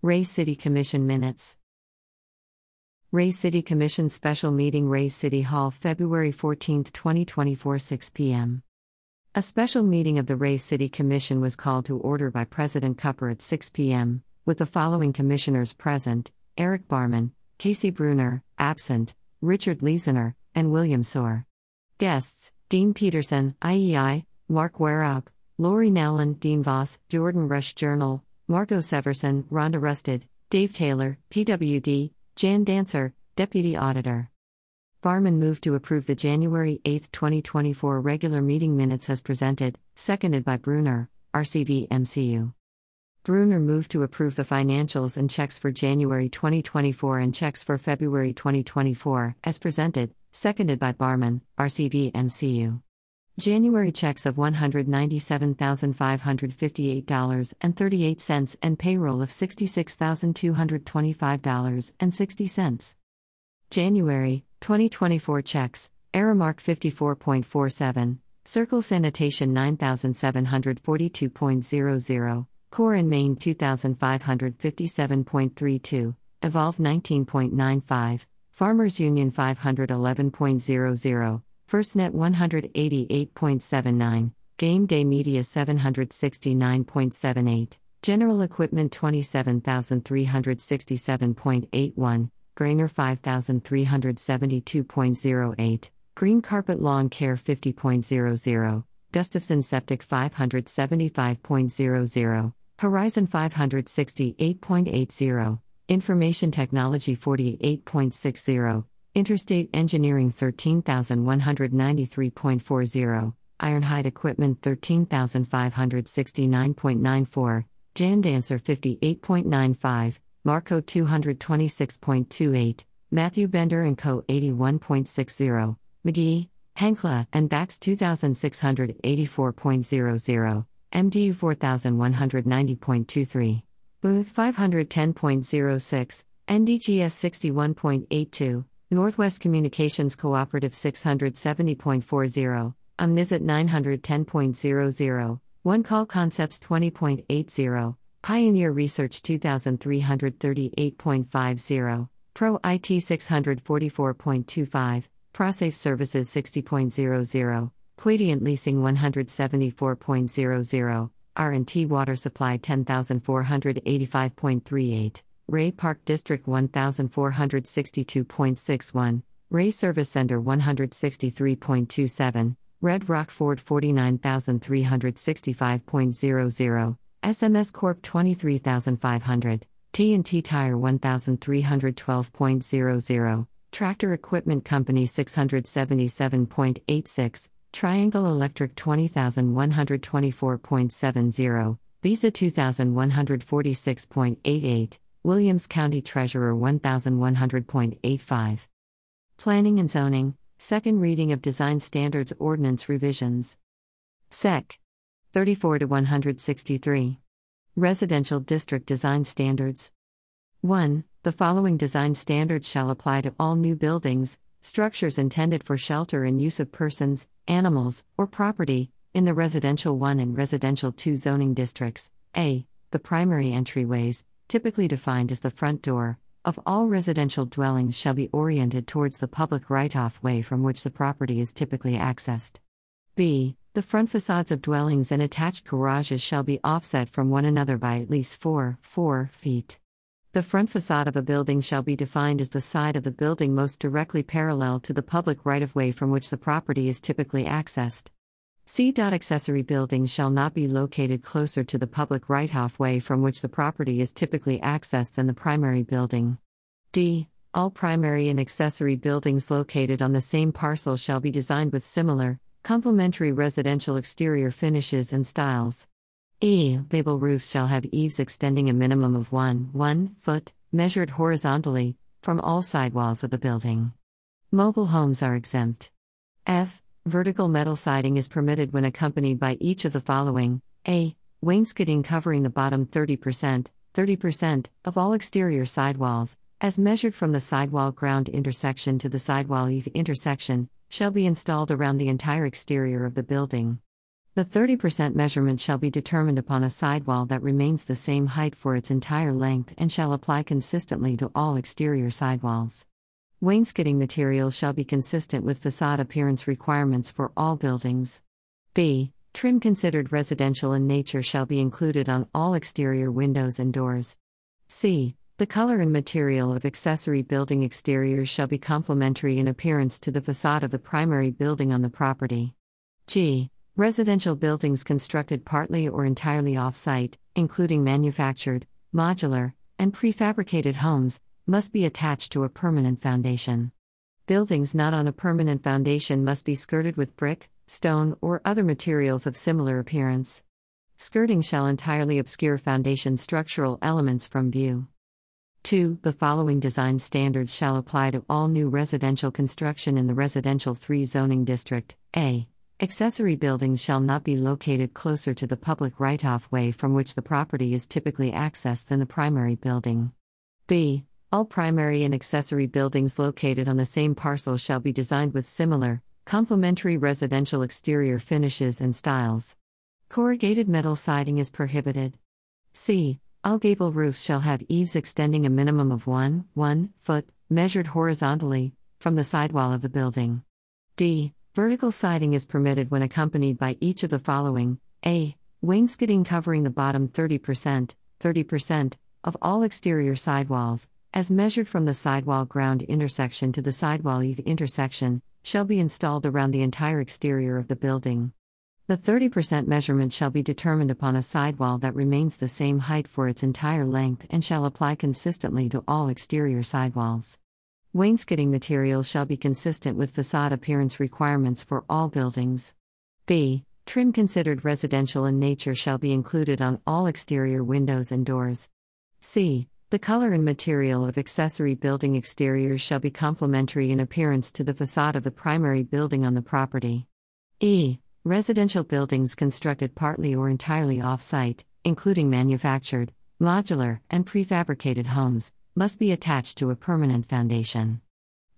Ray City Commission Minutes. Ray City Commission Special Meeting, Ray City Hall, February 14, 2024, 6 p.m. A special meeting of the Ray City Commission was called to order by President Cupper at 6 p.m., with the following commissioners present Eric Barman, Casey Bruner, absent, Richard Liesener, and William Soar. Guests Dean Peterson, IEI, Mark Werauk, Lori Nowlin, Dean Voss, Jordan Rush Journal, Marco Severson, Rhonda Rusted, Dave Taylor, PWD, Jan Dancer, Deputy Auditor. Barman moved to approve the January 8, 2024 regular meeting minutes as presented, seconded by Bruner, RCV MCU. Bruner moved to approve the financials and checks for January 2024 and checks for February 2024 as presented, seconded by Barman, RCV MCU. January checks of $197,558.38 and payroll of $66,225.60. January 2024 checks Aramark 54.47, Circle Sanitation 9742.00, Core and Main 2557.32, Evolve 19.95, Farmers Union 511.00, FirstNet 188.79, Game Day Media 769.78, General Equipment 27,367.81, Grainger 5,372.08, Green Carpet Lawn Care 50.00, Gustafson Septic 575.00, Horizon 568.80, Information Technology 48.60, Interstate Engineering 13,193.40, Ironhide Equipment 13,569.94, Jan Dancer 58.95, Marco 226.28, Matthew Bender and Co. 81.60, McGee, Hankla, and Backes 2684.00, MDU 4190.23, Booth 510.06, NDGS 61.82, Northwest Communications Cooperative 670.40, Omnizit 910.00, One Call Concepts 20.80, Pioneer Research 2338.50, Pro IT 644.25, ProSafe Services 60.00, Quadient Leasing 174.00, R&T Water Supply 10485.38. Ray Park District 1462.61, Ray Service Center 163.27, Red Rock Ford 49365.00, SMS Corp 23500, T&T Tire 1312.00, Tractor Equipment Company 677.86, Triangle Electric 20124.70, Visa 2146.88, Williams County Treasurer 1100.85. Planning and Zoning, Second Reading of Design Standards Ordinance Revisions. Sec. 34 to 163. Residential District Design Standards. 1. The following design standards shall apply to all new buildings, structures intended for shelter and use of persons, animals, or property, in the Residential 1 and Residential 2 zoning districts. A. The primary entryways, typically defined as the front door, of all residential dwellings shall be oriented towards the public right of way from which the property is typically accessed. B. The front facades of dwellings and attached garages shall be offset from one another by at least 4, 4 feet. The front facade of a building shall be defined as the side of the building most directly parallel to the public right of way from which the property is typically accessed. C. Accessory buildings shall not be located closer to the public right of way from which the property is typically accessed than the primary building. D. All primary and accessory buildings located on the same parcel shall be designed with similar, complementary residential exterior finishes and styles. E. Gable roofs shall have eaves extending a minimum of 1, 1 foot, measured horizontally, from all sidewalls of the building. Mobile homes are exempt. F. Vertical metal siding is permitted when accompanied by each of the following A. Wainscoting covering the bottom 30%, 30% of all exterior sidewalls, as measured from the sidewall ground intersection to the sidewall eave intersection, shall be installed around the entire exterior of the building. The 30% measurement shall be determined upon a sidewall that remains the same height for its entire length and shall apply consistently to all exterior sidewalls. Wainscoting materials shall be consistent with facade appearance requirements for all buildings. B. Trim considered residential in nature shall be included on all exterior windows and doors. C. The color and material of accessory building exteriors shall be complementary in appearance to the facade of the primary building on the property. G. Residential buildings constructed partly or entirely off site, including manufactured, modular, and prefabricated homes, must be attached to a permanent foundation. Buildings not on a permanent foundation must be skirted with brick, stone, or other materials of similar appearance. Skirting shall entirely obscure foundation structural elements from view. 2. The following design standards shall apply to all new residential construction in the Residential 3 zoning district. A. Accessory buildings shall not be located closer to the public right of way from which the property is typically accessed than the primary building. B. All primary and accessory buildings located on the same parcel shall be designed with similar, complementary residential exterior finishes and styles. Corrugated metal siding is prohibited. C. All gable roofs shall have eaves extending a minimum of 1, 1 foot, measured horizontally, from the sidewall of the building. D. Vertical siding is permitted when accompanied by each of the following A. Wainscoting covering the bottom 30%, 30% of all exterior sidewalls, as measured from the sidewall ground intersection to the sidewall eave intersection, shall be installed around the entire exterior of the building. The 30% measurement shall be determined upon a sidewall that remains the same height for its entire length and shall apply consistently to all exterior sidewalls. Wainscoting materials shall be consistent with facade appearance requirements for all buildings. B. Trim considered residential in nature shall be included on all exterior windows and doors. C. The color and material of accessory building exteriors shall be complementary in appearance to the facade of the primary building on the property. E. Residential buildings constructed partly or entirely off site, including manufactured, modular, and prefabricated homes, must be attached to a permanent foundation.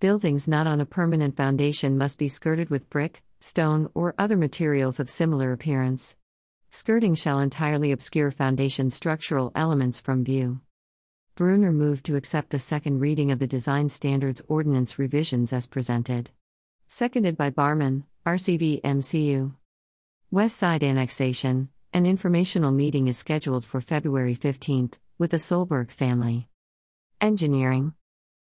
Buildings not on a permanent foundation must be skirted with brick, stone, or other materials of similar appearance. Skirting shall entirely obscure foundation structural elements from view. Brunner moved to accept the second reading of the Design Standards Ordinance revisions as presented. Seconded by Barman, RCV MCU. West Side Annexation An informational meeting is scheduled for February 15th with the Solberg family. Engineering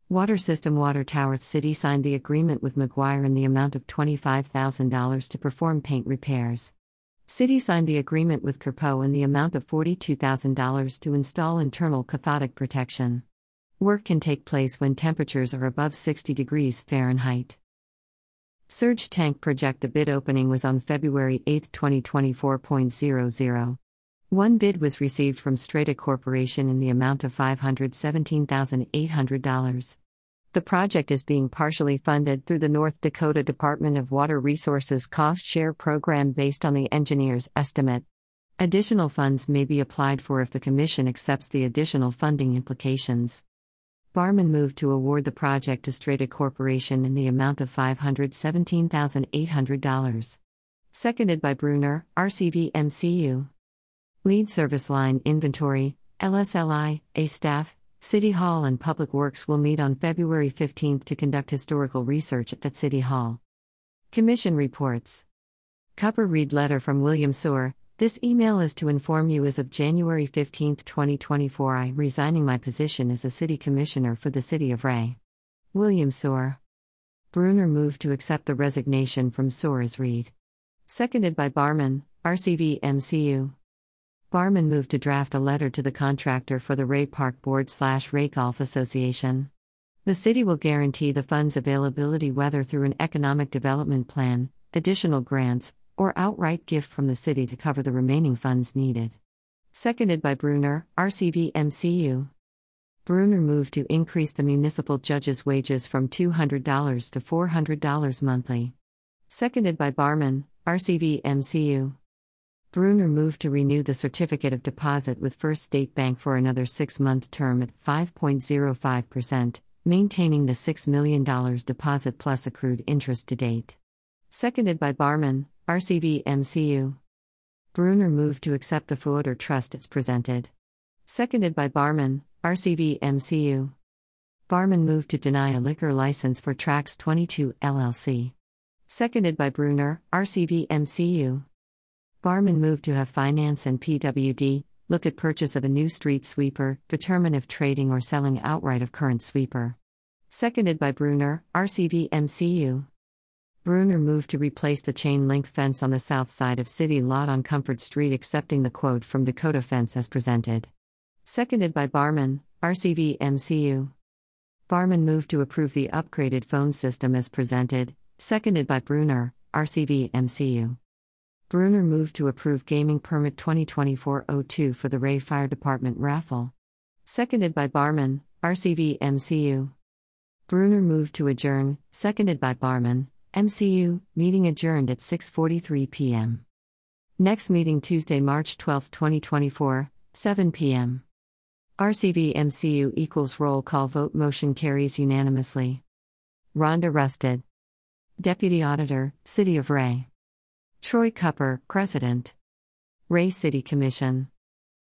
Water System Water Tower City signed the agreement with Maguire in the amount of $25,000 to perform paint repairs. City signed the agreement with Corrpro in the amount of $42,000 to install internal cathodic protection. Work can take place when temperatures are above 60 degrees Fahrenheit. Surge tank project The bid opening was on February 8, 2024.00. One bid was received from Strata Corporation in the amount of $517,800. The project is being partially funded through the North Dakota Department of Water Resources cost share program based on the engineer's estimate. Additional funds may be applied for if the Commission accepts the additional funding implications. Barman moved to award the project to Strata Corporation in the amount of $517,800. Seconded by Brunner, RCV MCU. Lead Service Line Inventory, LSLI, A staff, City Hall and Public Works will meet on February 15 to conduct historical research at City Hall. Commission reports. Cupper read letter from William Soar. This email is to inform you as of January 15, 2024, I am resigning my position as a city commissioner for the city of Ray. William Soar. Brunner moved to accept the resignation from Soar as read. Seconded by Barman, RCV MCU. Barman moved to draft a letter to the contractor for the Ray Park Board slash Ray Golf Association. The city will guarantee the fund's availability whether through an economic development plan, additional grants, or outright gift from the city to cover the remaining funds needed. Seconded by Brunner, RCV MCU. Brunner moved to increase the municipal judge's wages from $200 to $400 monthly. Seconded by Barman, RCV MCU. Brunner moved to renew the certificate of deposit with First State Bank for another six month term at 5.05%, maintaining the $6 million deposit plus accrued interest to date. Seconded by Barman, RCV MCU. Bruner moved to accept the Fuoter Trust as presented. Seconded by Barman, RCV MCU. Barman moved to deny a liquor license for Tracks 22 LLC. Seconded by Bruner, RCV MCU. Barman moved to have finance and PWD look at purchase of a new street sweeper, determine if trading or selling outright of current sweeper. Seconded by Bruner, RCV MCU. Bruner moved to replace the chain link fence on the south side of City Lot on Comfort Street, accepting the quote from Dakota Fence as presented. Seconded by Barman, RCV MCU. Barman moved to approve the upgraded phone system as presented, seconded by Bruner, RCV MCU. Bruner moved to approve gaming permit 2024-02 for the Ray Fire Department raffle. Seconded by Barman, RCV MCU. Bruner moved to adjourn, seconded by Barman, MCU, meeting adjourned at 6:43 p.m. Next meeting Tuesday, March 12, 2024, 7 p.m. RCV MCU equals roll call vote motion carries unanimously. Rhonda Rusted. Deputy Auditor, City of Ray. Troy Cupper, President. Ray City Commission.